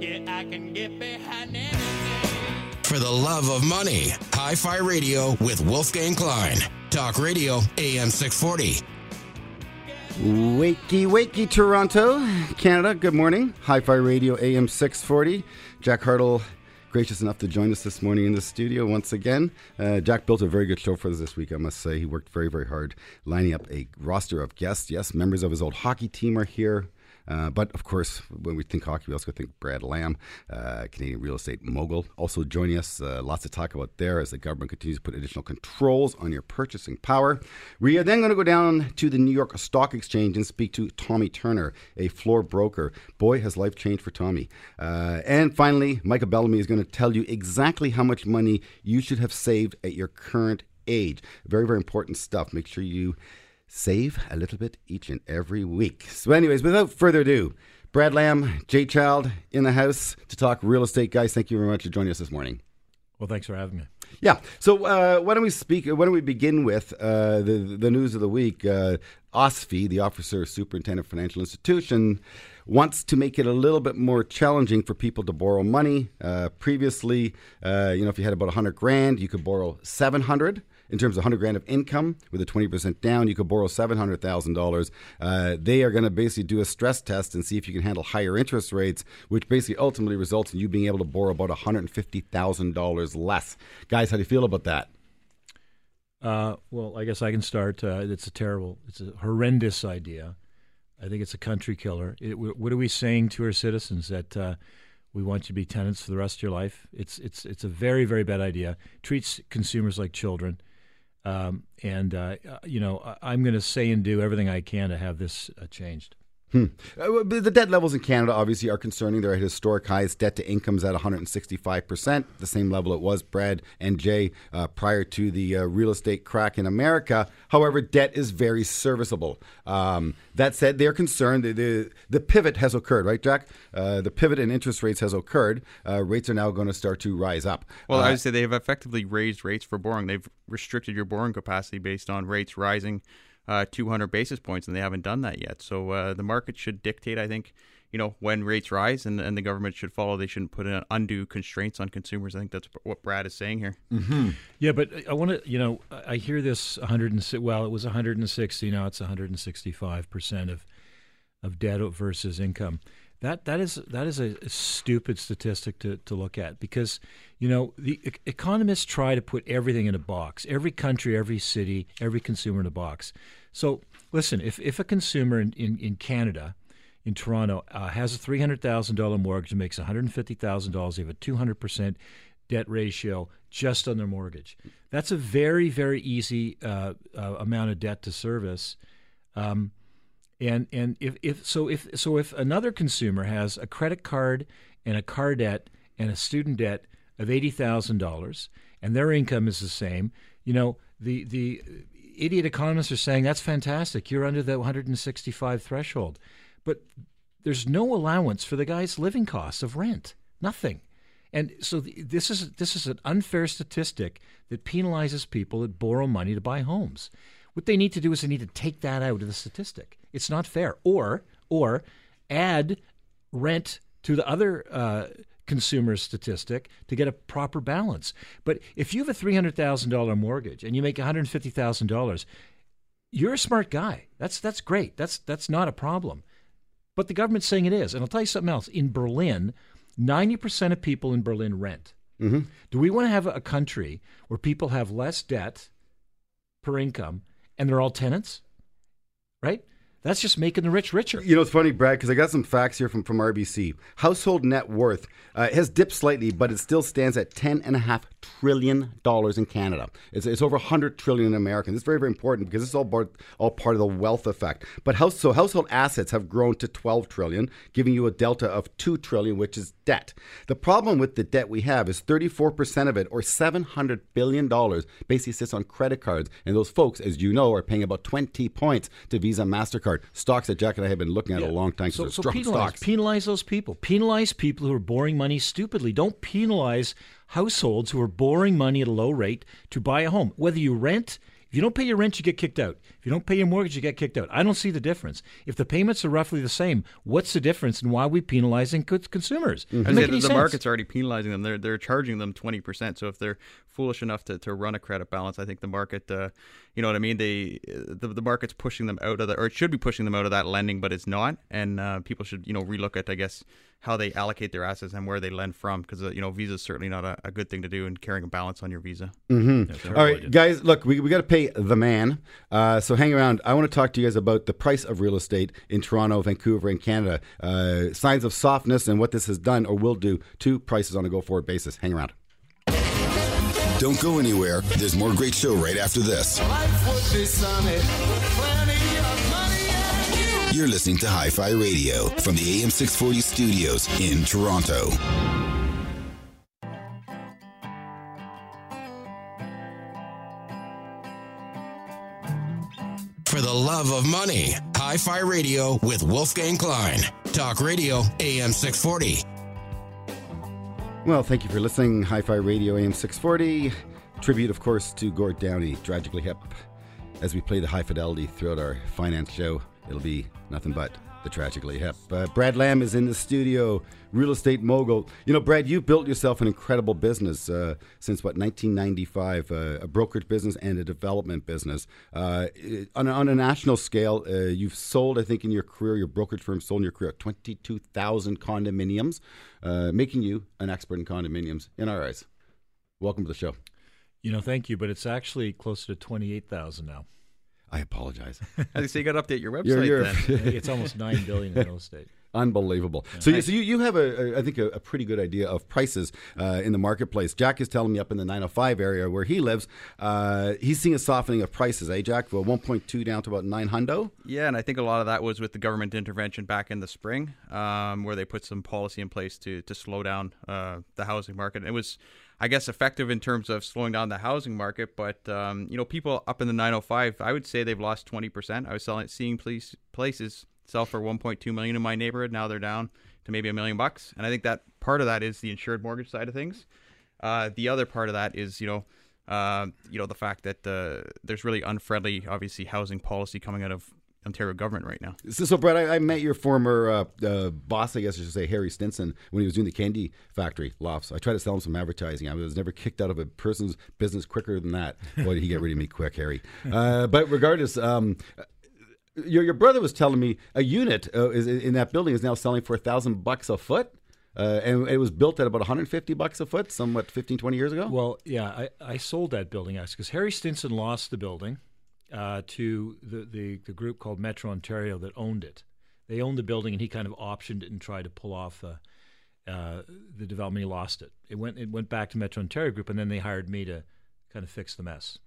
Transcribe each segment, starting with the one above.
Yeah, I can get behind anything. For the love of money, Hi Fi Radio with Wolfgang Klein. Talk Radio AM 640. Wakey, wakey, Toronto, Canada. Good morning. Hi Fi Radio AM 640. Jack Hartle, gracious enough to join us this morning in the studio once again. Uh, Jack built a very good show for us this week, I must say. He worked very, very hard lining up a roster of guests. Yes, members of his old hockey team are here. Uh, but of course, when we think hockey, we also think Brad Lamb, uh, Canadian real estate mogul, also joining us. Uh, lots to talk about there as the government continues to put additional controls on your purchasing power. We are then going to go down to the New York Stock Exchange and speak to Tommy Turner, a floor broker. Boy, has life changed for Tommy. Uh, and finally, Michael Bellamy is going to tell you exactly how much money you should have saved at your current age. Very, very important stuff. Make sure you save a little bit each and every week. So, anyways, without further ado, Brad Lamb, Jay Child in the house to talk real estate. Guys, thank you very much for joining us this morning. Well, thanks for having me. Yeah. So uh, why don't we speak? Why don't we begin with uh, the the news of the week? Uh, OSFI, the Officer Superintendent of Financial Institution, wants to make it a little bit more challenging for people to borrow money. Uh, previously, uh, you know, if you had about hundred grand, you could borrow seven hundred in terms of 100 grand of income with a 20% down, you could borrow $700,000. Uh, they are going to basically do a stress test and see if you can handle higher interest rates, which basically ultimately results in you being able to borrow about $150,000 less. Guys, how do you feel about that? Uh, well, I guess I can start. Uh, it's a terrible, it's a horrendous idea. I think it's a country killer. It, what are we saying to our citizens that uh, we want you to be tenants for the rest of your life? It's it's it's a very very bad idea. Treats consumers like children. Um, and, uh, you know, I'm going to say and do everything I can to have this uh, changed. Hmm. Uh, the debt levels in Canada obviously are concerning. They're at historic highs. Debt to income is at 165%, the same level it was, Brad and Jay, uh, prior to the uh, real estate crack in America. However, debt is very serviceable. Um, that said, they're concerned. The, the, the, pivot has occurred, right, Jack? Uh, the pivot in interest rates has occurred. Uh, rates are now going to start to rise up. Well, I would say they've effectively raised rates for borrowing. They've restricted your borrowing capacity based on rates rising uh, 200 basis points, and they haven't done that yet. So uh, the market should dictate, I think, you know, when rates rise, and, and the government should follow. They shouldn't put in undue constraints on consumers. I think that's what Brad is saying here. Mm-hmm. Yeah, but I want to, you know, I hear this 106. Well, it was 160. Now it's 165 percent of of debt versus income. That that is that is a, a, stupid statistic to, to look at because you know the e- economists try to put everything in a box. Every country, every city, every consumer in a box. So listen, if, if a consumer in, in, in Canada, in Toronto, uh, has a three hundred thousand dollar mortgage and makes one hundred and fifty thousand dollars, they have a two hundred percent debt ratio just on their mortgage. That's a very very easy uh, uh, amount of debt to service. Um, and and if, if so if so if another consumer has a credit card and a car debt and a student debt of eighty thousand dollars and their income is the same, you know the the idiot economists are saying that's fantastic. You're under the 165 threshold, but there's no allowance for the guy's living costs of rent. Nothing. And so this is this is an unfair statistic that penalizes people that borrow money to buy homes. What they need to do is they need to take that out of the statistic. It's not fair. Or or add rent to the other uh, consumer statistic to get a proper balance. But if you have a three hundred thousand dollar mortgage and you make one hundred fifty thousand dollars, you're a smart guy. That's that's great. That's that's not a problem. But the government's saying it is. And I'll tell you something else. In Berlin, ninety percent of people in Berlin rent. Mm-hmm. Do we want to have a country where people have less debt per income and they're all tenants, right? That's just making the rich richer. You know, it's funny, Brad, because I got some facts here from, from RBC. Household net worth uh, has dipped slightly, but it still stands at $10.5 trillion dollars in Canada. It's, it's over $100 trillion in America. This is very, very important because is all part, all part of the wealth effect. But house, so household assets have grown to 12 trillion, giving you a delta of 2 trillion, which is debt. The problem with the debt we have is 34% of it, or $700 billion, basically sits on credit cards. And those folks, as you know, are paying about 20 points to Visa MasterCard. Stocks that Jack and I have been looking at yeah. a long time. So, so penalize, stocks. penalize those people. Penalize people who are borrowing money stupidly. Don't penalize households who are borrowing money at a low rate to buy a home. Whether you rent If you don't pay your rent, you get kicked out. If you don't pay your mortgage, you get kicked out. I don't see the difference. If the payments are roughly the same, what's the difference and why are we penalizing consumers? Mm-hmm. I Doesn't say make the, the market's already penalizing them. They're they're charging them twenty percent. So if they're foolish enough to, to run a credit balance, I think the market, uh, you know what I mean. They the, the market's pushing them out of the, or it should be pushing them out of that lending, but it's not. And uh, people should you know relook at I guess how they allocate their assets and where they lend from because uh, you know Visa is certainly not a, a good thing to do in carrying a balance on your Visa. All right, guys, look, we, we got to pay the man. Uh, so hang around. I want to talk to you guys about the price of real estate in Toronto, Vancouver, and Canada. Uh, signs of softness and what this has done or will do to prices on a go forward basis. Hang around. Don't go anywhere. There's more great show right after this. You're listening to Hi Fi Radio from the AM640 studios in Toronto. For the love of money, Hi Fi Radio with Wolfgang Klein. Talk Radio AM 640. Well, thank you for listening. Hi Fi Radio AM 640. Tribute, of course, to Gord Downie, tragically hip. As we play the high fidelity throughout our finance show, it'll be nothing but the tragically hip. Uh, Brad Lamb is in the studio, real estate mogul. You know, Brad, you've built yourself an incredible business uh, since what 1995, uh, a brokerage business and a development business. Uh, on, a, on a national scale, uh, you've sold, I think, in your career, your brokerage firm sold in your career 22,000 condominiums, uh, making you an expert in condominiums in our eyes. Welcome to the show. You know, thank you, but it's actually closer to 28,000 now. I apologize. I say you got to update your website You're, you're then. it's almost 9 billion in real estate. Unbelievable. So, you, so you, you have a, a I think a, a pretty good idea of prices uh, in the marketplace. Jack is telling me up in the 905 area where he lives, uh, he's seeing a softening of prices. Eh, Jack? Well, 1.2 down to about 9 hundo. Yeah, and I think a lot of that was with the government intervention back in the spring, um, where they put some policy in place to to slow down uh, the housing market. It was, I guess, effective in terms of slowing down the housing market. But um, you know, people up in the 905, I would say they've lost 20 percent. I was selling, seeing place, places sell for 1.2 million in my neighborhood. Now they're down to maybe a million bucks, and I think that part of that is the insured mortgage side of things. Uh, the other part of that is, you know, uh, you know, the fact that uh, there's really unfriendly, obviously, housing policy coming out of Ontario government right now. So, so Brett, I, I met your former uh, uh, boss, I guess I should say, Harry Stinson, when he was doing the candy factory lofts. I tried to sell him some advertising. I was never kicked out of a person's business quicker than that. Boy, did he get rid of me quick, Harry. Uh, but regardless, um, your, your brother was telling me a unit uh, is, in that building is now selling for a thousand bucks a foot. Uh, and it was built at about 150 bucks a foot, somewhat 15, 20 years ago. Well, yeah, I, I sold that building actually because Harry Stinson lost the building uh, to the, the, the group called Metro Ontario that owned it. They owned the building and he kind of optioned it and tried to pull off the, uh, the development. He lost it. It went it went back to Metro Ontario Group and then they hired me to kind of fix the mess.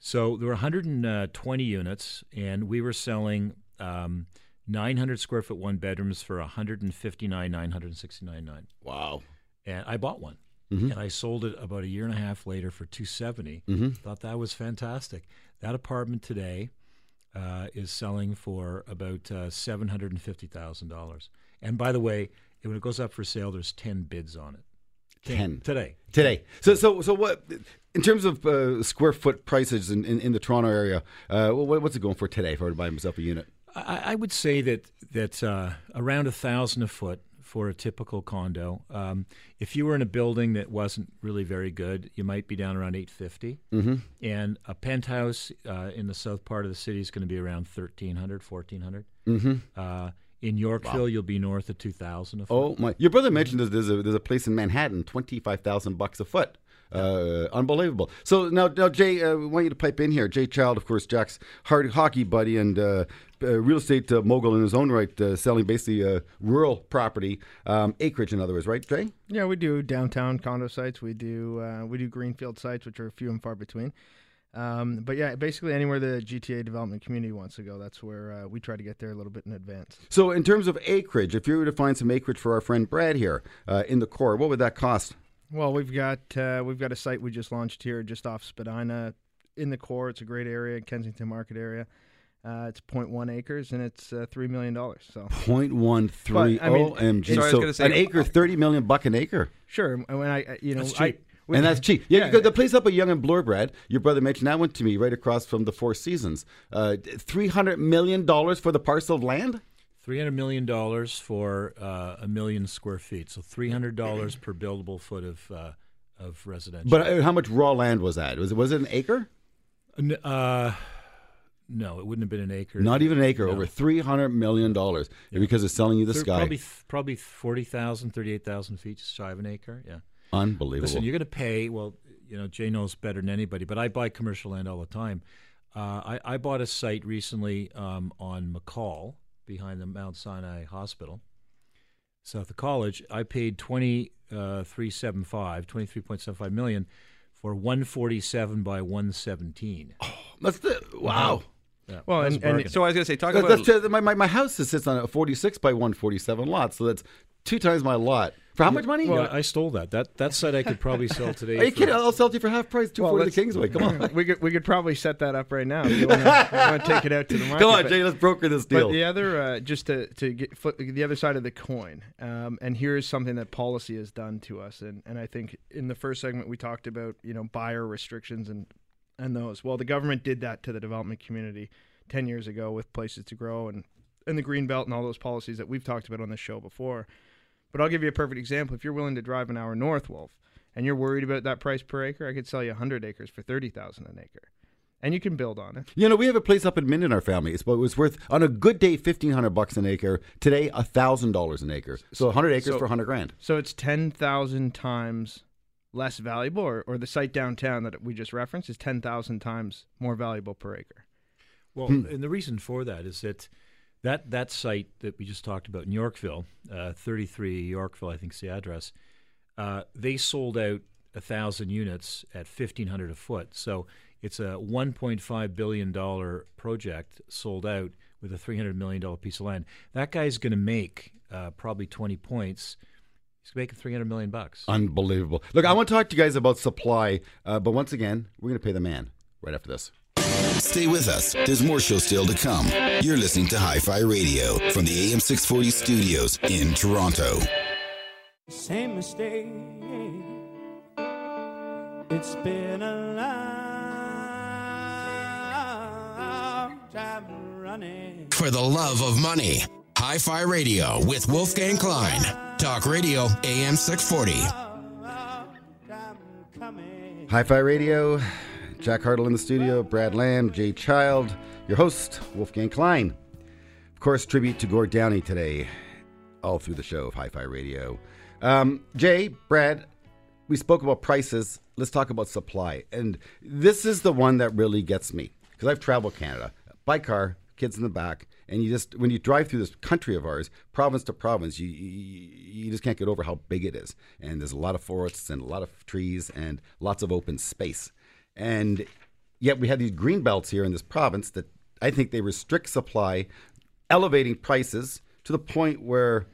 So there were 120 units and we were selling um, 900 square foot one bedrooms for 159 969 nine wow. and I bought one. Mm-hmm. And I sold it about a year and a half later for 270. Thought that was fantastic. That apartment today uh, is selling for about uh, $750,000. And by the way, when it goes up for sale, there's 10 bids on it. 10. Today. today. So, so, so what? In terms of uh, square foot prices in, in, in the Toronto area, uh, what, what's it going for today if I were to buy myself a unit? I, I would say that that uh, around a thousand a foot for a typical condo. Um, if you were in a building that wasn't really very good, you might be down around 850. Mm-hmm. And a penthouse uh, in the south part of the city is going to be around 1,300, 1,400. Mm-hmm. Uh, in Yorkville, you'll be north of 2,000. Oh my! Your brother mentioned that there's a there's a place in Manhattan, twenty five thousand bucks a foot. Uh, unbelievable. So now, now Jay, uh, we want you to pipe in here. Jay Child, of course, Jack's hard hockey buddy and uh, uh, real estate uh, mogul in his own right, uh, selling basically uh, rural property, um, acreage, in other words, right, Jay? Yeah, we do downtown condo sites. We do uh, we do greenfield sites, which are few and far between. Um, but yeah, basically anywhere the GTA development community wants to go, that's where uh, we try to get there a little bit in advance. So, in terms of acreage, if you were to find some acreage for our friend Brad here uh, in the core, what would that cost? Well, we've got uh, we've got a site we just launched here, just off Spadina, in the core. It's a great area, Kensington Market area. Uh, it's 0.1 acres and it's uh, three million dollars. So 0.13 But, I mean, OMG. So I was so say- an acre, 30 million buck an acre. sure, and when I I- you know That's I cheap. and that's cheap. Yeah, yeah. got the place up at Yonge and Bloor, Brad. Your brother mentioned that one to me, right across from the Four Seasons. Uh, Three hundred million dollars for the parcel of land. Three hundred million dollars for uh, a million square feet, so three hundred dollars per buildable foot of uh, of residential. But uh, how much raw land was that? Was it was it an acre? Uh, no, it wouldn't have been an acre. Not even an acre. Over three hundred million dollars because it's selling you the sky. Probably probably 40,000, 38,000 feet, just shy of an acre. Yeah. Unbelievable. Listen, you're going to pay. Well, you know, Jay knows better than anybody, but I buy commercial land all the time. Uh, I, I bought a site recently um, on McCaul behind the Mount Sinai Hospital, south of college. I paid twenty uh, three seven five, twenty three point seven five million for one forty seven by one seventeen. That's the, wow. Yeah, Well, and- and bargain. So I was going to say, talk That- about that's, my, my, my house sits on a 46 by 147 lot, so that's two times my lot. For how much money? yeah, I stole that. That that site I could probably sell today. Are you for- kidding? I'll sell it to you for half price, 240 Well, to Kingsway. Come on. we could we could probably set that up right now. If you want to take it out to the market. Come on, but- Jay, let's broker this But deal. the other, uh, just to, to get flip the other side of the coin, um, and here's something that policy has done to us, and, and I think in the first segment we talked about you know buyer restrictions and and those. Well, the government did that to the development community ten years ago with places to grow and and the green belt and all those policies that we've talked about on this show before. But I'll give you a perfect example. If you're willing to drive an hour north, Wolf, and you're worried about that price per acre, I could sell you 100 acres for 30,000 an acre, and you can build on it. You know, we have a place up in Minden in our family. It's, it was worth, on a good day, 1500 bucks an acre. Today, $1,000 an acre. So 100 acres So- for 100 grand. So it's 10,000 times less valuable, or, or the site downtown that we just referenced is 10,000 times more valuable per acre. Well, Hmm. and the reason for that is that that that site that we just talked about in Yorkville, uh, 33 Yorkville, I think is the address. Uh, they sold out thousand units at 1,500 a foot. So it's a 1.5 billion dollar project sold out with a 300 million dollar piece of land. That guy's going to make uh, probably 20 points. He's making 300 million bucks. Unbelievable. Look, I want to talk to you guys about supply, uh, but once again, we're going to pay the man right after this. Stay with us. There's more show still to come. You're listening to Hi Fi Radio from the AM 640 studios in Toronto. Same mistake. It's been a long time running. For the love of money, Hi Fi Radio with Wolfgang Klein. Talk Radio AM 640. Hi Fi Radio, Jack Hartle in the studio, Brad Lamb, Jay Child, your host, Wolfgang Klein. Of course, tribute to Gord Downie today, all through the show of Hi Fi Radio. Um, Jay, Brad, we spoke about prices. Let's talk about supply. And this is the one that really gets me because I've traveled Canada by car, kids in the back, and you just when you drive through this country of ours, province to province, you you, you just can't get over how big it is. And there's a lot of forests and a lot of trees and lots of open space. And yet we have these green belts here in this province that I think they restrict supply, elevating prices to the point where,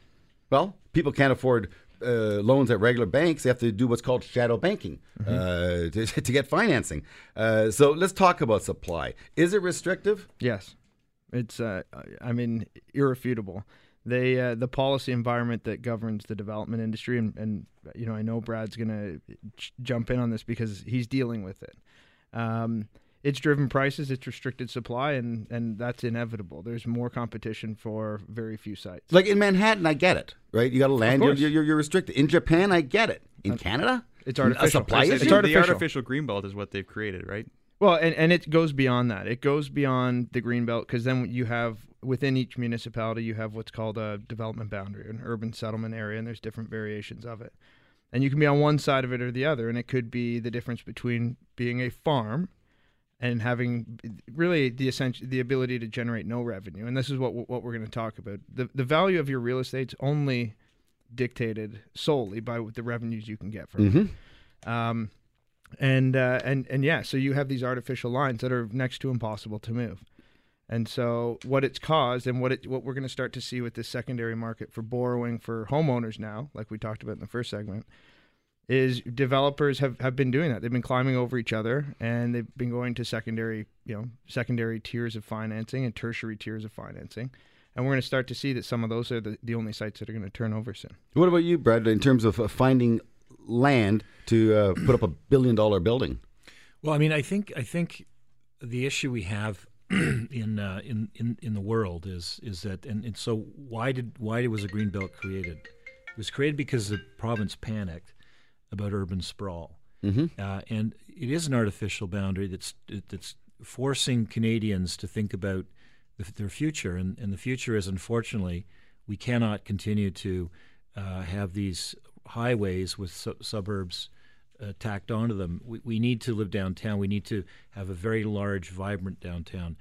well, people can't afford uh, loans at regular banks. They have to do what's called shadow banking uh, to, to get financing. Uh, so let's talk about supply. Is it restrictive? Yes, it's uh, I mean irrefutable. They uh, the policy environment that governs the development industry, and, and you know I know Brad's gonna j- jump in on this because he's dealing with it. Um, it's driven prices, it's restricted supply, and and that's inevitable. There's more competition for very few sites. Like in Manhattan, I get it, right? You got to land, you're, you're, you're restricted. In Japan, I get it. In Canada, It's a artificial. supply It's issue? the artificial. artificial green belt is what they've created, right? Well, and, and it goes beyond that. It goes beyond the green belt because then you have within each municipality you have what's called a development boundary, an urban settlement area, and there's different variations of it. And you can be on one side of it or the other, and it could be the difference between being a farm and having really the essential the ability to generate no revenue. And this is what what we're going to talk about. the The value of your real estate's only dictated solely by the revenues you can get from it. Mhm. Um, and uh, and and yeah, so you have these artificial lines that are next to impossible to move. And so what it's caused, and what it what we're going to start to see with this secondary market for borrowing for homeowners now, like we talked about in the first segment, is developers have, have been doing that. They've been climbing over each other, and they've been going to secondary you know secondary tiers of financing and tertiary tiers of financing. And we're going to start to see that some of those are the, the only sites that are going to turn over soon. What about you, Brad? In terms of uh, finding land to uh, put up a billion dollar building. Well, I mean, I think I think the issue we have in, uh, in in in the world is is that, and, and so why did why was a green belt created? It was created because the province panicked about urban sprawl, mm-hmm. uh, and it is an artificial boundary that's that's forcing Canadians to think about the, their future, and, and the future is unfortunately we cannot continue to uh, have these highways with su- suburbs uh, tacked onto them. We, we, need to live downtown. We need to have a very large, vibrant downtown.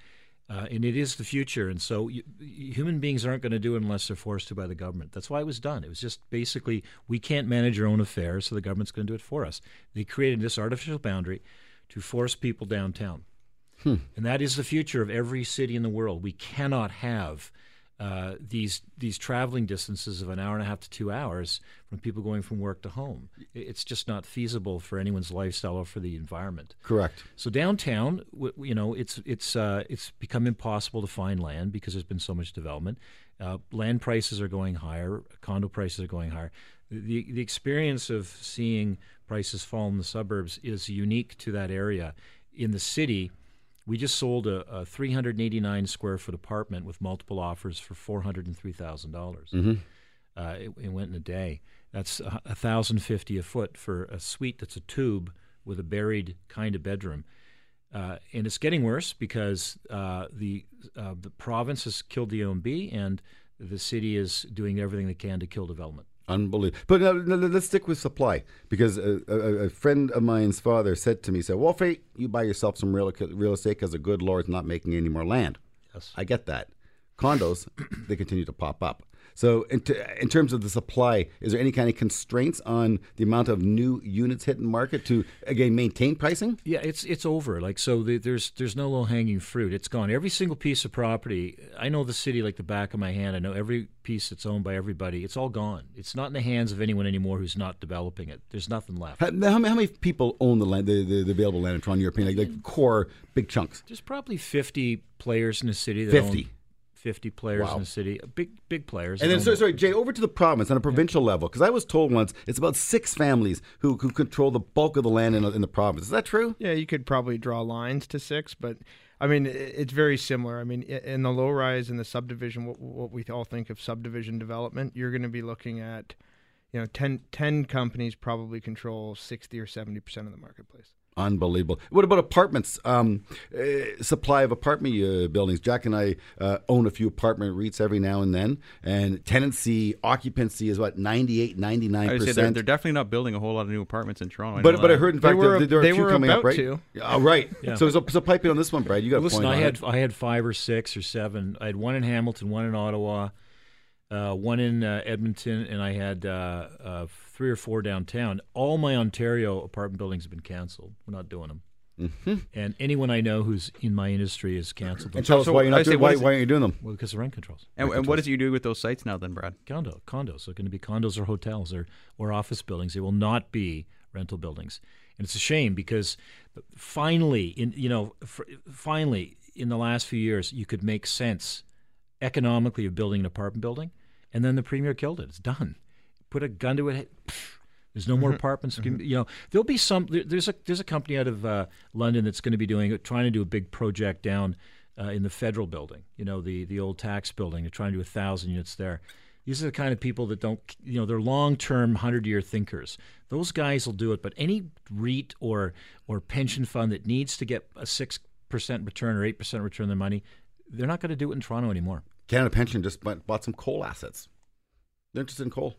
Uh, and it is the future. And so you, human beings aren't going to do it unless they're forced to by the government. That's why it was done. It was just basically we can't manage our own affairs, so the government's going to do it for us. They created this artificial boundary to force people downtown. Hmm. And that is the future of every city in the world. We cannot have uh, these these traveling distances of an hour and a half to two hours from people going from work to home. It's just not feasible for anyone's lifestyle or for the environment. Correct. So downtown, you know, it's it's uh, it's become impossible to find land because there's been so much development. Uh, land prices are going higher. Condo prices are going higher. The the experience of seeing prices fall in the suburbs is unique to that area. In the city we just sold a, a 389 square foot apartment with multiple offers for $403,000. Mm-hmm. Uh, it, it, went in a day. That's a thousand fifty a foot for a suite that's a tube with a buried kind of bedroom. Uh, and it's getting worse because uh, the uh, the province has killed the OMB and the city is doing everything they can to kill development. Unbelievable. But now, let's stick with supply because a, a, a, friend of mine's father said to me, "said Wolfie, you buy yourself some real, real estate because the good Lord's not making any more land." Yes, I get that. Condos, they continue to pop up. So, in, t- in, terms of the supply, is there any kind of constraints on the amount of new units hitting market to again maintain pricing? Yeah, it's it's over. Like so, the, there's there's no low hanging fruit. It's gone. Every single piece of property. I know the city like the back of my hand. I know every piece that's owned by everybody. It's all gone. It's not in the hands of anyone anymore who's not developing it. There's nothing left. How, how, many people own the land, the, the, the available land in Toronto, European, like, like core big chunks? There's probably 50 players in the city. That 50. Own, 50 players wow. in the city, big big players. And then, sorry, sorry, Jay, over to the province on a provincial yeah. level, because I was told once it's about six families who, who control the bulk of the land in, in the province. Is that true? Yeah, you could probably draw lines to six, but I mean, it's very similar. I mean, in the low rise and the subdivision, what, what we all think of subdivision development, you're going to be looking at, you know, 10, 10 companies probably control 60 or 70% of the marketplace. Unbelievable. What about apartments? Um, uh, supply of apartment uh, buildings. Jack and I uh, own a few apartment REITs every now and then, and tenancy occupancy is what 98, 99 percent. They're, they're, definitely not building a whole lot of new apartments in Toronto. I but but I heard in fact were, there, there, are a few coming up, right? To. Oh, right. Yeah. So, so so pipe in on this one, Brad. You got listen. I had it. I had five or six or seven. I had one in Hamilton, one in Ottawa uh, one in uh, Edmonton, and I had uh, uh, three or four downtown. All my Ontario apartment buildings have been canceled. We're not doing them. Mm-hmm. And anyone I know who's in my industry has canceled them. And tell us so why you're not doing, why, why aren't you doing them? Well, because of rent controls. And, rent and what does you do with those sites now, then, Brad? Condo, condos. They're going to be condos or hotels or or office buildings. They will not be rental buildings. And it's a shame because finally, in you know, finally in the last few years, you could make sense economically of building an apartment building, and then the premier killed it. It's done. Put a gun to it. There's no more mm-hmm. apartments. Mm-hmm. You know, there'll be some. There's a there's a company out of uh, London that's going to be doing trying to do a big project down uh, in the federal building. You know, the the old tax building. They're trying to do a thousand units there. These are the kind of people that don't, you know, they're long term, hundred year thinkers. Those guys will do it. But any REIT or or pension fund that needs to get a six percent return or eight percent return on their money, they're not going to do it in Toronto anymore. Canada Pension just bought some coal assets. They're interested in coal.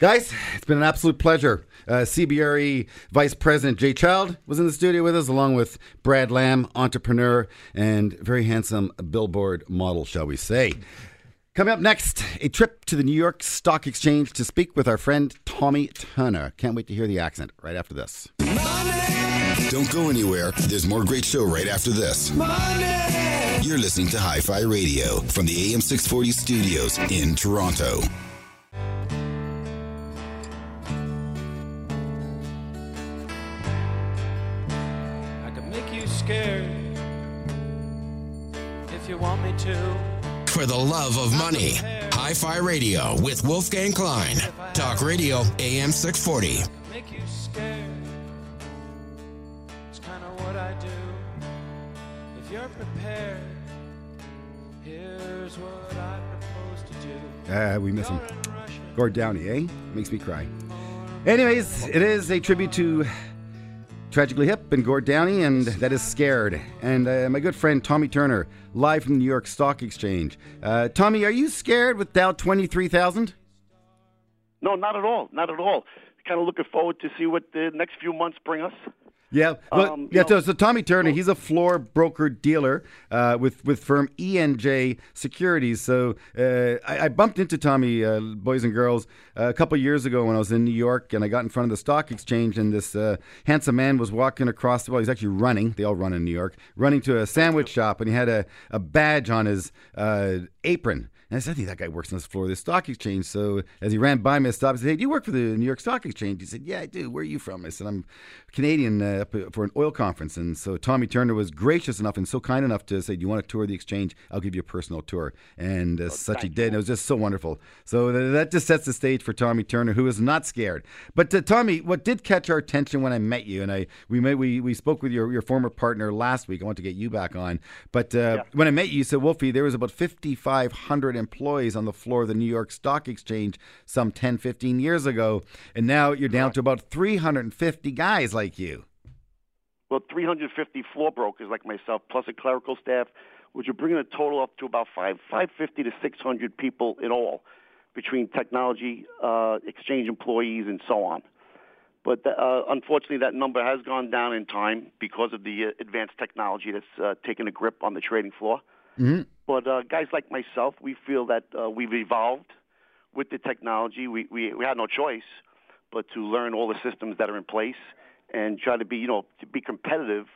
Guys, it's been an absolute pleasure. Uh, CBRE Vice President Jay Child was in the studio with us, along with Brad Lamb, entrepreneur and very handsome billboard model, shall we say. Coming up next, a trip to the New York Stock Exchange to speak with our friend Tommy Turner. Can't wait to hear the accent right after this. Money! Don't go anywhere. There's more great show right after this. Money! You're listening to Hi Fi Radio from the AM 640 studios in Toronto. scared if you want me to. For the love of money, Hi Fi Radio with Wolfgang Klein. Talk Radio AM 640. Make you scared. It's kind of what I do. If you're prepared, here's what I propose to do. Ah, we miss him. Gord Downie, eh? Makes me cry. Anyways, it is a tribute to Tragically Hip and Gord Downie, and that is Scared. And uh, my good friend Tommy Turner, live from the New York Stock Exchange. Uh, Tommy, are you scared with Dow 23,000? No, not at all. Not at all. Kind of looking forward to see what the next few months bring us. Yeah, well, Um, yeah. So, so Tommy Turner, he's a floor broker dealer uh, with with firm ENJ Securities. So uh, I, I bumped into Tommy, uh, boys and girls, uh, a couple years ago when I was in New York, and I got in front of the stock exchange, and this uh, handsome man was walking across. The well, he's actually running. They all run in New York, running to a sandwich shop, and he had a, a badge on his uh, apron. And I said, I think that guy works on the floor of the stock exchange. So as he ran by me, I stopped and said, Hey, do you work for the New York Stock Exchange? He said, Yeah, I do. Where are you from? I said, I'm Canadian uh, for an oil conference. And so Tommy Turner was gracious enough and so kind enough to say, Do you want to tour the exchange? I'll give you a personal tour. And uh, such he did. And it was just so wonderful. So th- that just sets the stage for Tommy Turner, who is not scared. But uh, Tommy, what did catch our attention when I met you, and I we met, we, we spoke with your, your former partner last week. I want to get you back on. But uh, when I met you, you said, Wolfie, there was about 5,500 employees on the floor of the New York Stock Exchange some 10, 15 years ago. And now you're down to about 350 guys like you. Well, 350 floor brokers like myself, plus a clerical staff, which are bringing a total up to about five 550 to 600 people in all, between technology, uh, exchange employees, and so on. But uh, unfortunately, that number has gone down in time because of the uh, advanced technology that's uh, taken a grip on the trading floor. But uh, guys like myself, we feel that uh, we've evolved with the technology. We, we we had no choice but to learn all the systems that are in place and try to be you know to be competitive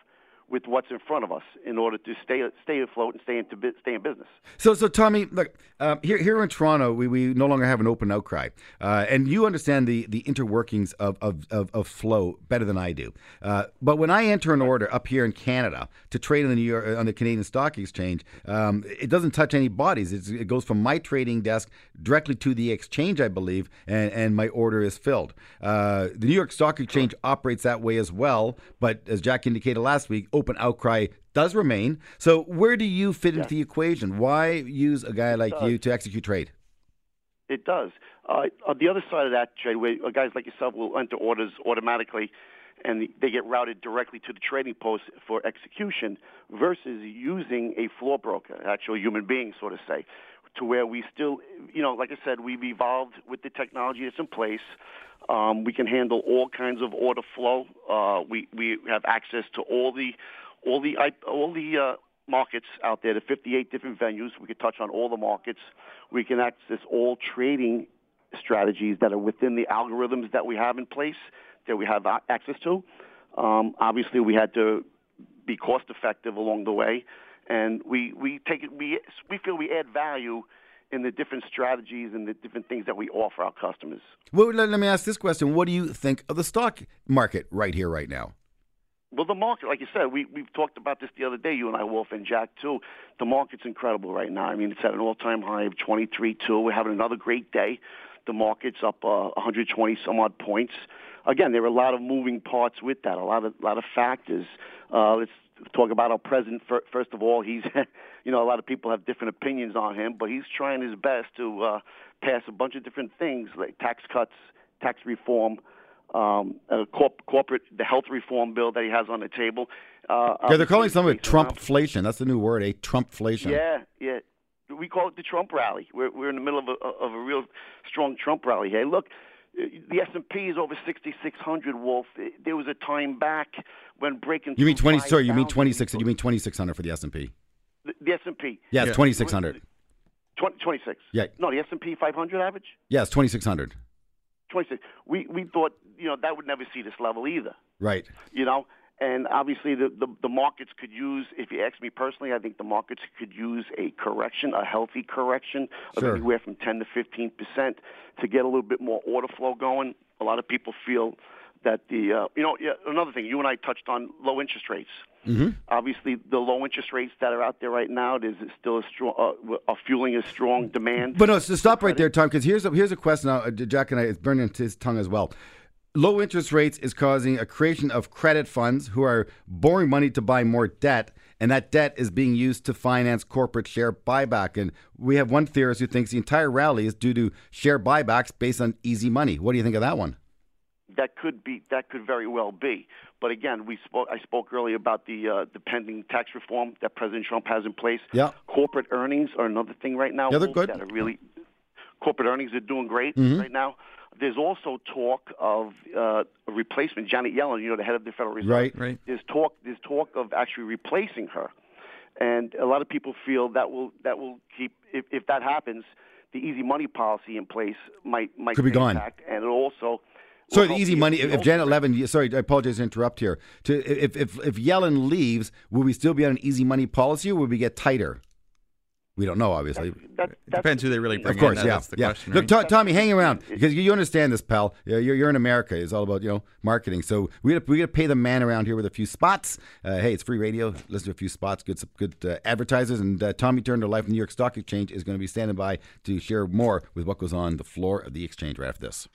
with what's in front of us in order to stay stay afloat and stay into bu- stay in business. So, so Tommy, look um, here here in Toronto, we, we no longer have an open outcry, uh, and you understand the the interworkings of of, of, of flow better than I do. Uh, but when I enter an order up here in Canada to trade on the New York on the Canadian Stock Exchange, um, it doesn't touch any bodies. It's, it goes from my trading desk directly to the exchange, I believe, and, and my order is filled. Uh, the New York Stock Exchange operates that way as well, but as Jack indicated last week, open outcry does remain. So where do you fit into the equation? Why use a guy like you to execute trade? It does. Uh, on the other side of that, Jay, where uh, guys like yourself will enter orders automatically, and they get routed directly to the trading post for execution, versus using a floor broker, actual human being, so to say, to where we still, you know, like I said, we've evolved with the technology that's in place. Um, we can handle all kinds of order flow. Uh, we we have access to all the all the all the uh, markets out there, the 58 different venues. We can touch on all the markets. We can access all trading strategies that are within the algorithms that we have in place that we have access to. Um, obviously, we had to be cost effective along the way, and we we take it we we feel we add value in the different strategies and the different things that we offer our customers. Well, let, let me ask this question: What do you think of the stock market right here, right now? Well, the market, like you said, we we've talked about this the other day, you and I, Wolf and Jack too. The market's incredible right now. I mean, it's at an all-time high of 23.2. We're having another great day. The market's up uh, 120 some odd points. Again, there are a lot of moving parts with that, a lot of lot of factors. Uh, let's talk about our president fir- first of all. He's, you know, a lot of people have different opinions on him, but he's trying his best to uh, pass a bunch of different things like tax cuts, tax reform um, uh, corp- corporate the health reform bill that he has on the table. Uh, Yeah, they're calling some of it Trumpflation. That's the new word, a Trumpflation. Yeah, yeah. We call it the Trump rally. We're we're in the middle of a of a real strong Trump rally. Hey, look, the S and P is over sixty six hundred. Wolf. There was a time back when breaking. You mean twenty? Sorry, you mean 5,000, twenty six? You mean twenty six hundred for the S and P? the, the S and P? Yeah, it's twenty six hundred. 26. Yeah. No, the S and P 500 average. Yes, it's twenty six hundred. 26. We we thought you know that would never see this level either. Right. you know. And obviously, the, the the markets could use. If you ask me personally, I think the markets could use a correction, a healthy correction of Sure. anywhere from 10 to 15 percent to get a little bit more order flow going. A lot of people feel that the uh, you know yeah, another thing you and I touched on low interest rates. Mm-hmm. Obviously, the low interest rates that are out there right now is still a strong uh, are fueling a strong demand. But no, so stop right there, Tom, because here's a, here's a question. Now, uh, Jack and I, it's burning into his tongue as well. Low interest rates is causing a creation of credit funds who are borrowing money to buy more debt, and that debt is being used to finance corporate share buyback. And we have one theorist who thinks the entire rally is due to share buybacks based on easy money. What do you think of that one? That could be. That could very well be. But again, we spoke. I spoke earlier about the uh, the pending tax reform that President Trump has in place. Yeah. Corporate earnings are another thing right now. Yeah, they're good. That are really corporate earnings are doing great Mhm. right now. There's also talk of uh, a replacement. Janet Yellen, you know, the head of the Federal Reserve. Right. Right. There's talk. There's talk of actually replacing her, and a lot of people feel that will that will keep. If, if that happens, the easy money policy in place might might Could be gone. intact, and it also. So will the easy money. If, if Janet ultimate- Levin, sorry, I apologize to interrupt here. To if if if Yellen leaves, will we still be on an easy money policy, or will we get tighter? We don't know, obviously. that, It that's depends who they really the- bring Of course, in. That- yeah, That's the yeah. question. Look, right? To- Tommy, hang around because you, you understand this, pal. You're, you're in America. It's all about you know marketing. So we got we got to pay the man around here with a few spots. Uh, hey, it's free radio. Listen to a few spots. Good good uh, advertisers. And uh, Tommy Turner, live from New York Stock Exchange, is going to be standing by to share more with what goes on the floor of the exchange right after this.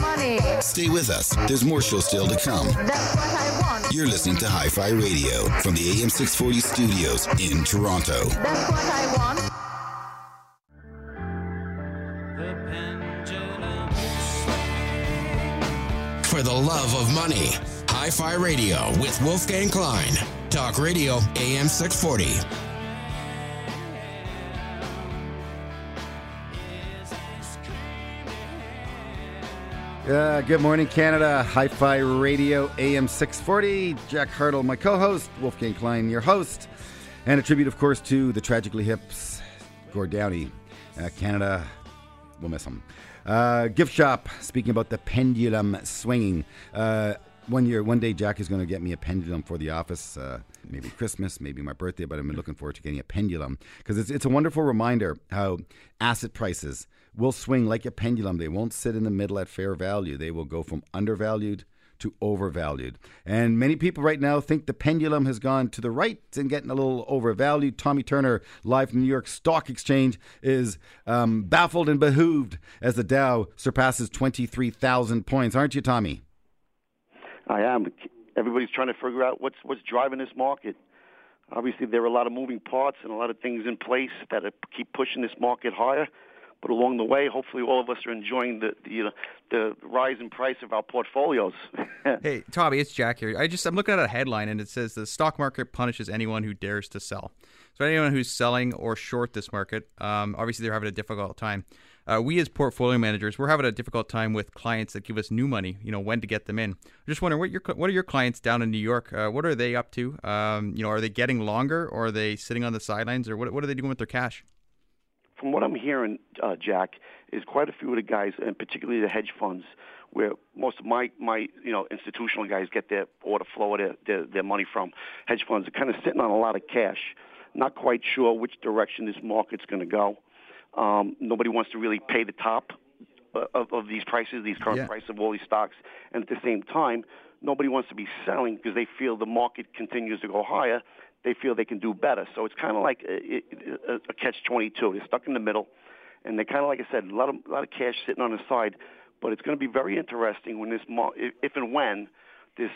Money. Stay with us. There's more show still to come. That's what I want. You're listening to Hi Fi Radio from the AM 640 studios in Toronto. That's what I want. The pendulum For the love of money. Hi Fi Radio with Wolfgang Klein. Talk Radio AM 640. Uh, good morning, Canada. Hi Fi Radio AM 640. Jack Hartle, my co host. Wolfgang Klein, your host. And a tribute, of course, to the Tragically Hips, Gord Downie. Uh, Canada, we'll miss him. Uh, gift shop, speaking about the pendulum swinging. Uh, one year, one day, Jack is going to get me a pendulum for the office. Uh, maybe Christmas, maybe my birthday, but I've been looking forward to getting a pendulum because it's, it's a wonderful reminder how asset prices will swing like a pendulum. They won't sit in the middle at fair value. They will go from undervalued to overvalued. And many people right now think the pendulum has gone to the right and getting a little overvalued. Tommy Turner, live from New York Stock Exchange, is um, baffled and behooved as the Dow surpasses 23,000 points. Aren't you, Tommy? I am. Everybody's trying to figure out what's what's driving this market. Obviously, there are a lot of moving parts and a lot of things in place that keep pushing this market higher. But along the way, hopefully, all of us are enjoying the the, the rise in price of our portfolios. Hey, Tommy, it's Jack here. I just I'm looking at a headline and it says the stock market punishes anyone who dares to sell. So anyone who's selling or short this market, um, obviously they're having a difficult time. Uh, we as portfolio managers, we're having a difficult time with clients that give us new money. You know when to get them in. I'm just wondering what your what are your clients down in New York? Uh, what are they up to? Um, you know, are they getting longer or are they sitting on the sidelines or what what are they doing with their cash? From what I'm hearing, uh, Jack, is quite a few of the guys, and particularly the hedge funds, where most of my my you know institutional guys get their order flow, or their, their their money from. Hedge funds are kind of sitting on a lot of cash, not quite sure which direction this market's going to go. Um, nobody wants to really pay the top uh, of, of these prices, these current Yeah. prices of all these stocks, and at the same time, nobody wants to be selling because they feel the market continues to go higher. They feel they can do better. So it's kind of like uh, a, a, uh, a catch-22. They're stuck in the middle, and they kind of, like I said, a lot of a lot of cash sitting on the side. But it's going to be very interesting when this, if, if and when this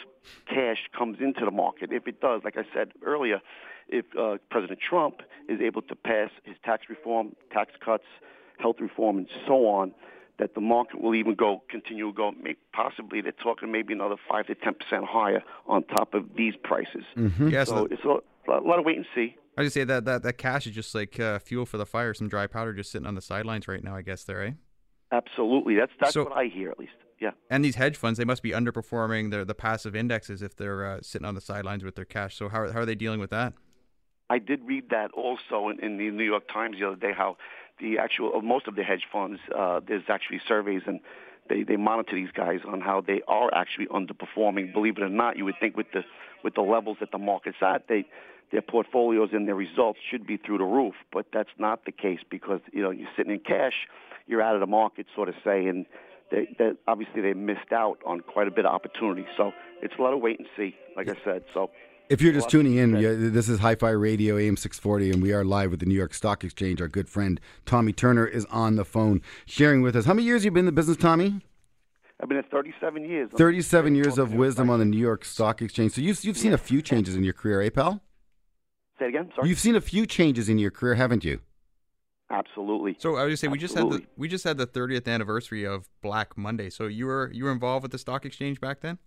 cash comes into the market. If it does, like I said earlier, if uh, President Trump is able to pass his tax reform, tax cuts, health reform, and so on, that the market will even go continue to go. May, possibly, they're talking maybe another five to ten percent higher on top of these prices. Mm-hmm. Yeah, So so it's a, a lot of wait and see. I just say that that that cash is just like uh, fuel for the fire, some dry powder just sitting on the sidelines right now. I guess there, eh? Absolutely, that's that's So- what I hear at least. Yeah. And these hedge funds, they must be underperforming their the passive indexes if they're uh, sitting on the sidelines with their cash. So how are, how are they dealing with that? I did read that also in, in the New York Times the other day. How the actual most of the hedge funds, uh, there's actually surveys and they, they monitor these guys on how they are actually underperforming. Believe it or not, you would think with the with the levels that the market's at, they their portfolios and their results should be through the roof. But that's not the case because you know you're sitting in cash, you're out of the market, sort of say, and they, they obviously they missed out on quite a bit of opportunity. So it's a lot of wait and see, like I said. So If you're just tuning in, this is Hi Fi Radio AM 640, and we are live with the New York Stock Exchange. Our good friend Tommy Turner is on the phone sharing with us. How many years have you been in the business, Tommy? I've been at 37 years. 37 years of wisdom on the New York Stock Exchange. So you've, you've seen a few changes in your career, eh, pal? Say it again. Sorry. You've seen a few changes in your career, haven't you? Absolutely. So I was just say we just had the we just had the 30th anniversary of Black Monday. So you were you were involved with the stock exchange back then?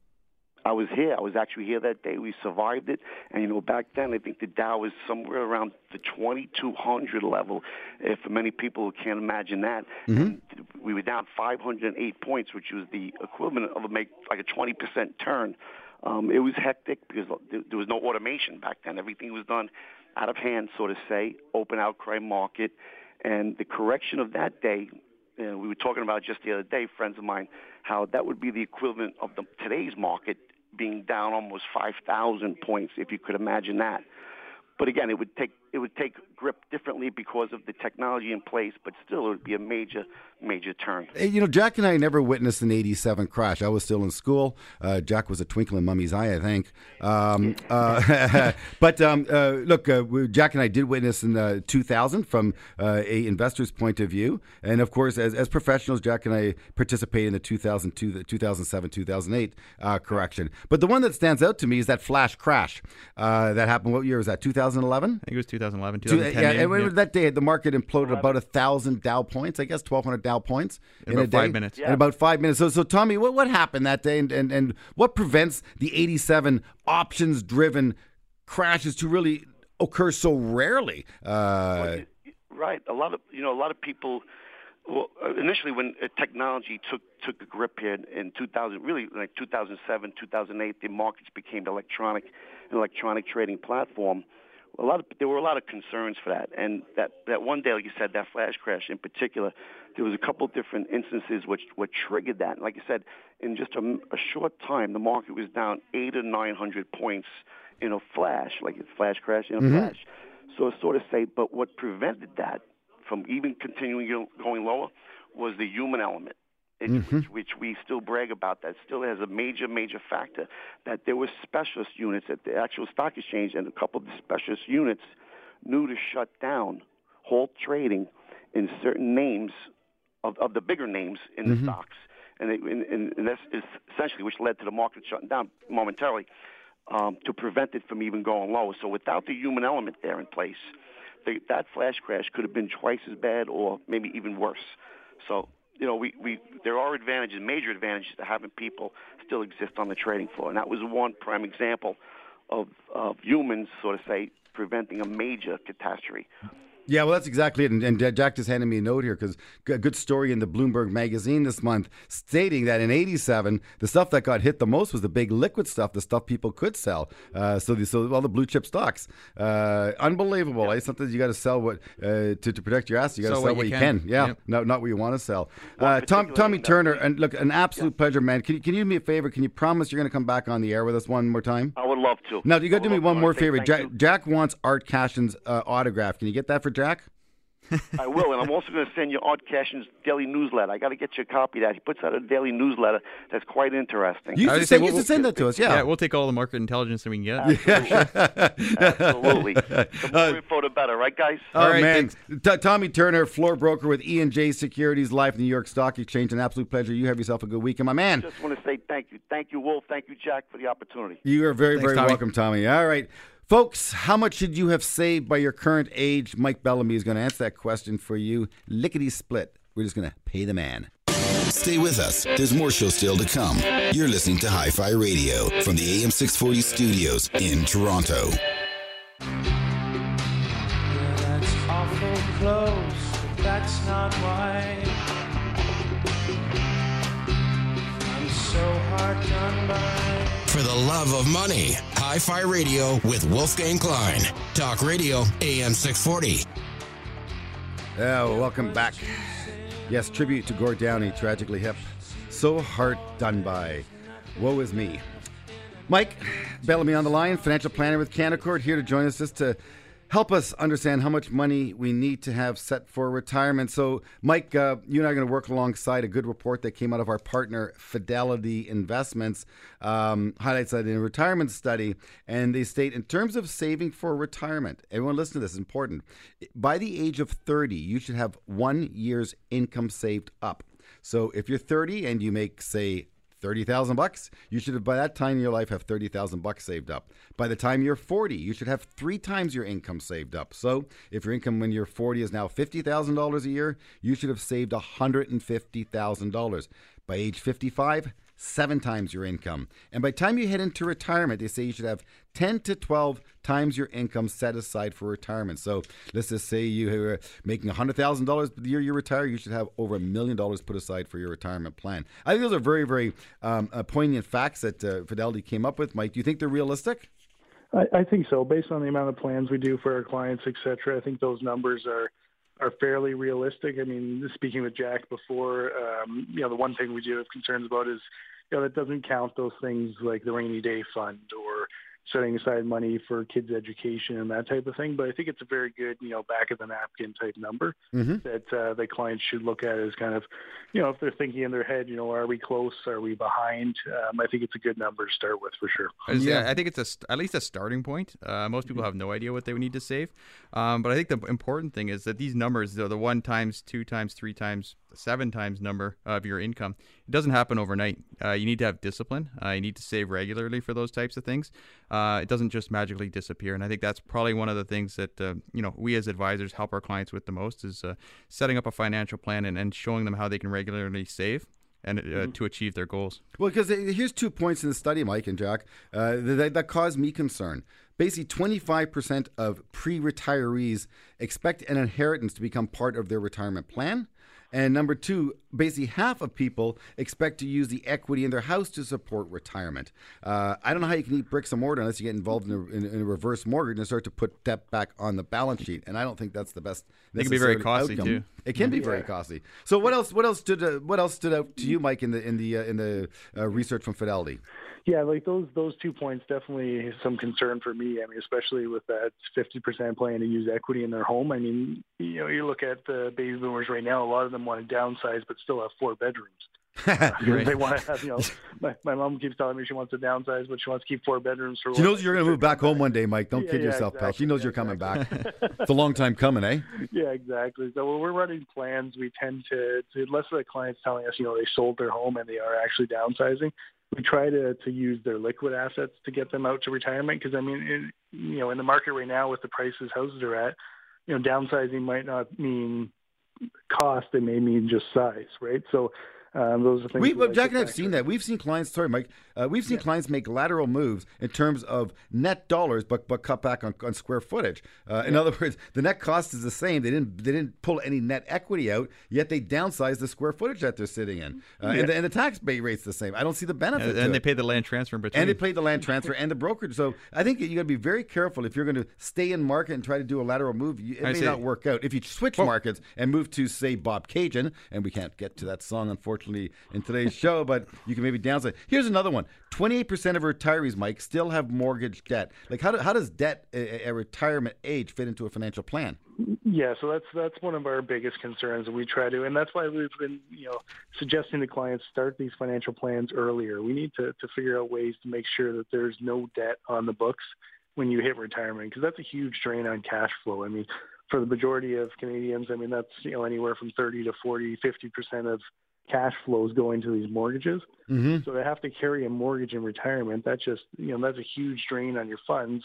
I was here. I was actually here that day. We survived it, and you know, back then I think the Dow was somewhere around the 2,200 level. If many people can't imagine that, mm-hmm. and we were down 508 points, which was the equivalent of a make like a 20 percent turn. Um, it was hectic because there was no automation back then. Everything was done out of hand, so to say, open outcry market, and the correction of that day you know, we were talking about just the other day, friends of mine, how that would be the equivalent of the, today's market being down almost 5,000 points, if you could imagine that. But again, it would take it would take grip differently because of the technology in place, but still it would be a major major turn. Hey, You know, Jack and I never witnessed an 87 crash. I was still in school. Uh, Jack was a twinkle in mummy's eye, I think. Um, uh, but um, uh, look, uh, Jack and I did witness in uh, 2000 from uh, a investor's point of view. And of course, as, as professionals, Jack and I participated in the 2002, the 2007, 2008 uh, correction. But the one that stands out to me is that flash crash uh, that happened. What year was that? 2011? I think it was 2011, 2010. yeah, and yeah. that day the market imploded about a thousand Dow points, I guess twelve hundred Dow points In in, about a day, five minutes. In about five minutes. So, so Tommy, what what happened that day, and and, and what prevents the eighty-seven options-driven crashes to really occur so rarely? Uh, Right. A lot of you know a lot of people. Well, uh, initially when uh, technology took took a grip here in, in 2000, really like 2007, 2008, the markets became electronic, an electronic trading platform. A lot of there were a lot of concerns for that, and that that one day, like you said, that flash crash in particular, there was a couple different instances which what triggered that. Like I said, in just a, a short time, the market was down eight or nine hundred points in a flash, like a flash crash in a mm-hmm. flash. So sort of say, but what prevented that from even continuing going lower was the human element, it, which, which we still brag about. That still has a major, major factor. That there were specialist units at the actual stock exchange, and a couple of the specialist units knew to shut down, halt trading in certain names of, of the bigger names in the stocks. And, it, and, and that's is essentially which led to the market shutting down momentarily um, to prevent it from even going lower. So without the human element there in place, the, that flash crash could have been twice as bad or maybe even worse. So you know, we, we there are advantages, major advantages to having people still exist on the trading floor, and that was one prime example of of humans, sort of say, preventing a major catastrophe. Yeah, well, that's exactly it. And, and Jack just handed me a note here because a good story in the Bloomberg magazine this month stating that in '87, the stuff that got hit the most was the big liquid stuff, the stuff people could sell. Uh, so, the, so all the blue chip stocks, uh, unbelievable. Eh? Sometimes you got to sell what uh, to, to protect your assets. You got to Sell sell what what you you can. can. Yeah, Yep. not not what you want to sell. Uh, Tom, Tommy Turner, and look, an absolute pleasure, man. Can you, can you do me a favor? Can you promise you're going to come back on the air with us one more time? I would love to. Now, you got to do me one more favor. Jack. Jack wants Art Cashin's uh, autograph. Can you get that for Jack? I will, and I'm also going to send you Art Cashin's daily newsletter. I got to get you a copy of that. He puts out a daily newsletter that's quite interesting. You I used to, was gonna say, send, we'll- used to send that to us, yeah. yeah. we'll take all the market intelligence that we can get. Absolutely. The more uh, info, the better, right, guys? Oh All right, man, thanks. T- Tommy Turner, floor broker with E and J Securities Live, New York Stock Exchange. An absolute pleasure. You have yourself a good weekend, my man. Just want to say thank you. Thank you, Wolf. Thank you, Jack, for the opportunity. You are very, Thanks, very Tommy. welcome, Tommy. All right. Folks, how much should you have saved by your current age? Mike Bellamy is going to answer that question for you. Lickety split. We're just going to pay the man. Stay with us. There's more show still to come. You're listening to Hi Fi Radio from the AM 640 studios in Toronto. Yeah, For the love of money, Hi Fi Radio with Wolfgang Klein. Talk Radio AM 640. Yeah, welcome back. Yes, tribute to Gord Downie, tragically hip. So hard done by. Woe is me. Mike Bellamy on the line, financial planner with Canaccord, here to join us just to help us understand how much money we need to have set for retirement. So, Mike, uh, you and I are going to work alongside a good report that came out of our partner Fidelity Investments, um, highlights that in a retirement study, and they state in terms of saving for retirement, everyone listen to this, it's important. By the age of 30, you should have one year's income saved up. So, if you're 30 and you make, say, thirty thousand bucks, you should have by that time in your life have thirty thousand bucks saved up. By the time you're forty, you should have three times your income saved up. So if your income when you're forty is now fifty thousand dollars a year, you should have saved hundred and fifty thousand dollars. By age fifty-five, seven times your income. And by the time you head into retirement, they say you should have 10 to 12 times your income set aside for retirement. So let's just say you are making $100,000 the year you retire, you should have over a million dollars put aside for your retirement plan. I think those are very, very um, uh, poignant facts that uh, Fidelity came up with. Mike, do you think they're realistic? I, I think so. Based on the amount of plans we do for our clients, et cetera, I think those numbers are are fairly realistic. I mean, speaking with Jack before, um, you know, the one thing we do have concerns about is, you know, that doesn't count those things like the rainy day fund or setting aside money for kids' education and that type of thing. But I think it's a very good, you know, back of the napkin type number mm-hmm. that uh, the clients should look at as kind of, you know, if they're thinking in their head, you know, are we close? Are we behind? Um, I think it's a good number to start with for sure. Yeah, I think it's a, at least a starting point. Uh, most people have no idea what they would need to save, um, but I think the important thing is that these numbers, the, the one times, two times, three times, seven times number of your income, it doesn't happen overnight. Uh, you need to have discipline. Uh, you need to save regularly for those types of things. Uh, it doesn't just magically disappear, and I think that's probably one of the things that uh, you know we as advisors help our clients with the most is uh, setting up a financial plan and, and showing them how they can regularly save and uh, mm-hmm. to achieve their goals. Well, because here's two points in the study, Mike and Jack, uh, that, that caused me concern. Basically, 25% of pre retirees expect an inheritance to become part of their retirement plan. And number two, basically half of people expect to use the equity in their house to support retirement. Uh, I don't know how you can eat bricks and mortar unless you get involved in a, in, in a, reverse mortgage and start to put debt back on the balance sheet. And I don't think that's the best. It can be very costly outcome. too. It can be yeah. very costly. So what else? What else stood? Uh, what else stood out to you, Mike, in the in the uh, in the uh, research from Fidelity? Yeah, like those those two points definitely some concern for me. I mean, especially with that 50% plan to use equity in their home. I mean, you know, you look at the baby boomers right now. A lot of them want to downsize, but still have four bedrooms. right. They want to have, you know, my, my mom keeps telling me she wants to downsize, but she wants to keep four bedrooms for. She knows you're going to move back home one day, Mike. Don't yeah, kid yeah, yourself, exactly. pal. She knows yeah, you're coming exactly. back. it's a long time coming, eh? Yeah, exactly. So when we're running plans, we tend to, to unless the client's telling us, you know, they sold their home and they are actually downsizing, we try to to use their liquid assets to get them out to retirement because I mean, in, you know, in the market right now with the prices houses are at, you know, downsizing might not mean cost; it may mean just size, right? So um, those are things. We, well, Jack and I have seen that. We've seen clients. Sorry, Mike. Uh, we've seen yeah. clients make lateral moves in terms of net dollars, but but cut back on, on square footage. Uh, in other words, the net cost is the same. They didn't they didn't pull any net equity out, yet they downsized the square footage that they're sitting in, uh, yeah. and, the, and the tax rate's the same. I don't see the benefit. And, and they pay the land transfer in between. And they paid the land transfer and the brokerage. So I think you got to be very careful if you're going to stay in market and try to do a lateral move. It I may see. not work out. If you switch well, markets and move to say Bobcaygeon, and we can't get to that song unfortunately in today's show, but you can maybe downsize. Here's another one 28% of retirees, Mike, still have mortgage debt. Like, how, do, how does debt at retirement age fit into a financial plan? Yeah, so that's that's one of our biggest concerns, we try to, and that's why we've been, you know, suggesting to clients start these financial plans earlier. We need to to figure out ways to make sure that there's no debt on the books when you hit retirement, because that's a huge drain on cash flow. I mean, for the majority of Canadians, I mean that's you know anywhere from 30 to 40, 50 percent of cash flows going to these mortgages. Mm-hmm. So they have to carry a mortgage in retirement. That's just you know that's a huge drain on your funds,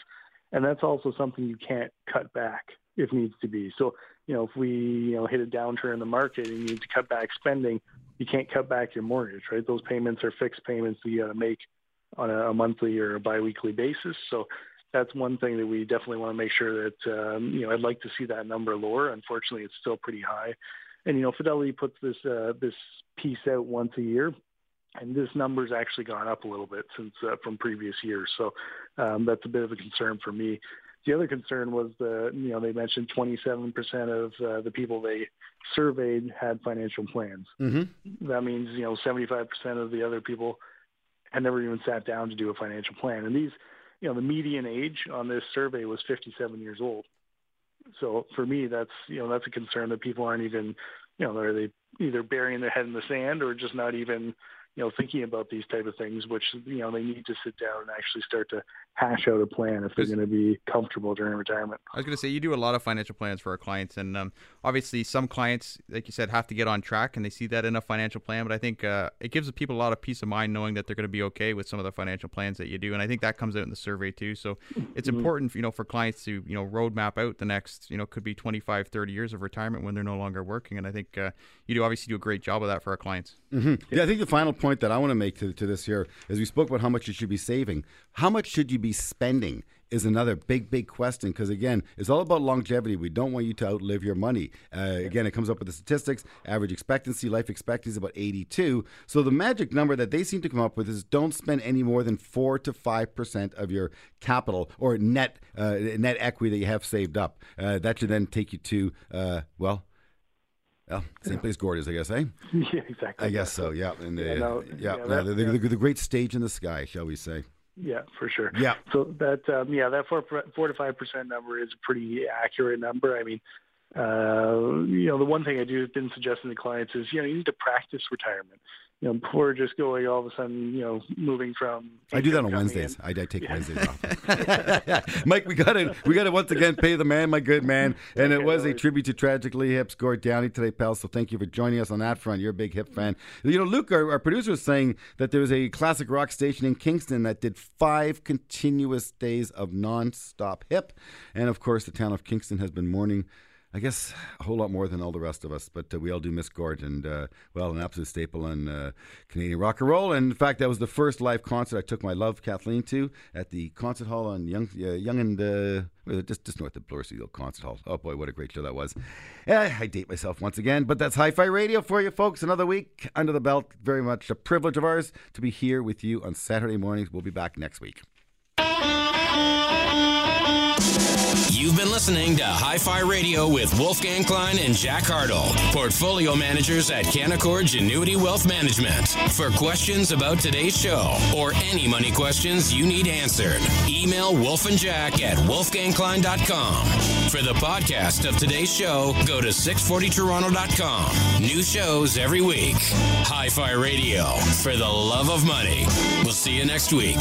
and that's also something you can't cut back if needs to be. So you know if we you know hit a downturn in the market and you need to cut back spending, you can't cut back your mortgage, right? Those payments are fixed payments that you got to make on a, a monthly or a biweekly basis. So that's one thing that we definitely want to make sure that um, you know I'd like to see that number lower. Unfortunately, it's still pretty high. And you know, Fidelity puts this uh, this piece out once a year, and this number's actually gone up a little bit since uh, from previous years. So um, that's a bit of a concern for me. The other concern was the you know they mentioned 27% of uh, the people they surveyed had financial plans. Mm-hmm. That means you know 75% of the other people had never even sat down to do a financial plan. And these you know the median age on this survey was 57 years old. So for me, that's you know that's a concern that people aren't even you know are they either burying their head in the sand or just not even you know, thinking about these type of things, which you know they need to sit down and actually start to hash out a plan if they're going to be comfortable during retirement. I was going to say you do a lot of financial plans for our clients, and um, obviously some clients, like you said, have to get on track, and they see that in a financial plan. But I think uh, it gives the people a lot of peace of mind knowing that they're going to be okay with some of the financial plans that you do, and I think that comes out in the survey too. So it's Mm-hmm. important, you know, for clients to you know roadmap out the next, you know, could be 25, 30 years of retirement when they're no longer working, and I think uh, you do obviously do a great job of that for our clients. hmm Yeah, I think the final point that I want to make to, to this here is we spoke about how much you should be saving. How much should you be spending is another big, big question because, again, it's all about longevity. We don't want you to outlive your money. Uh, again, it comes up with the statistics. Average expectancy, life expectancy is about 82. So the magic number that they seem to come up with is don't spend any more than 4 to 5% of your capital or net, uh, net equity that you have saved up. Uh, that should then take you to, uh, well, well, same place Gord is, I guess, eh? yeah, exactly. I guess so. Yeah, and Yeah, uh, no, yeah, yeah, no, that- the, the, yeah. the, the great stage in the sky, shall we say? Yeah, for sure. Yeah. So that um, yeah, that four four to five percent number is a pretty accurate number. I mean, uh, you know, the one thing I do have been suggesting to clients is you know you need to practice retirement. You know, before just going all of a sudden, you know, moving from. I do that on Wednesdays. I, I take Wednesdays off. Mike, we got to we got to once again pay the man, my good man, and it was no a tribute to Tragically Hips Gord Downie today, pal. So thank you for joining us on that front. You're a big hip fan. You know, Luke, our, our producer, is saying that there was a classic rock station in Kingston that did five continuous days of non-stop hip, and of course, the town of Kingston has been mourning. I guess a whole lot more than all the rest of us, but uh, we all do miss Gord, and uh, well, an absolute staple in uh, Canadian rock and roll. And in fact, that was the first live concert I took my love Kathleen to at the concert hall on Yonge, uh, Yonge and uh, just just north of Bloor City Concert Hall. Oh boy, what a great show that was! Eh, I date myself once again, but that's Hi-Fi Radio for you folks. Another week under the belt. Very much a privilege of ours to be here with you on Saturday mornings. We'll be back next week. You've been listening to Hi Fi Radio with Wolfgang Klein and Jack Hartle, portfolio managers at Canaccord Genuity Wealth Management. For questions about today's show or any money questions you need answered, email Wolf and Jack at wolfgangklein.com. For the podcast of today's show, go to 640toronto.com. New shows every week. Hi Fi Radio, for the love of money. We'll see you next week.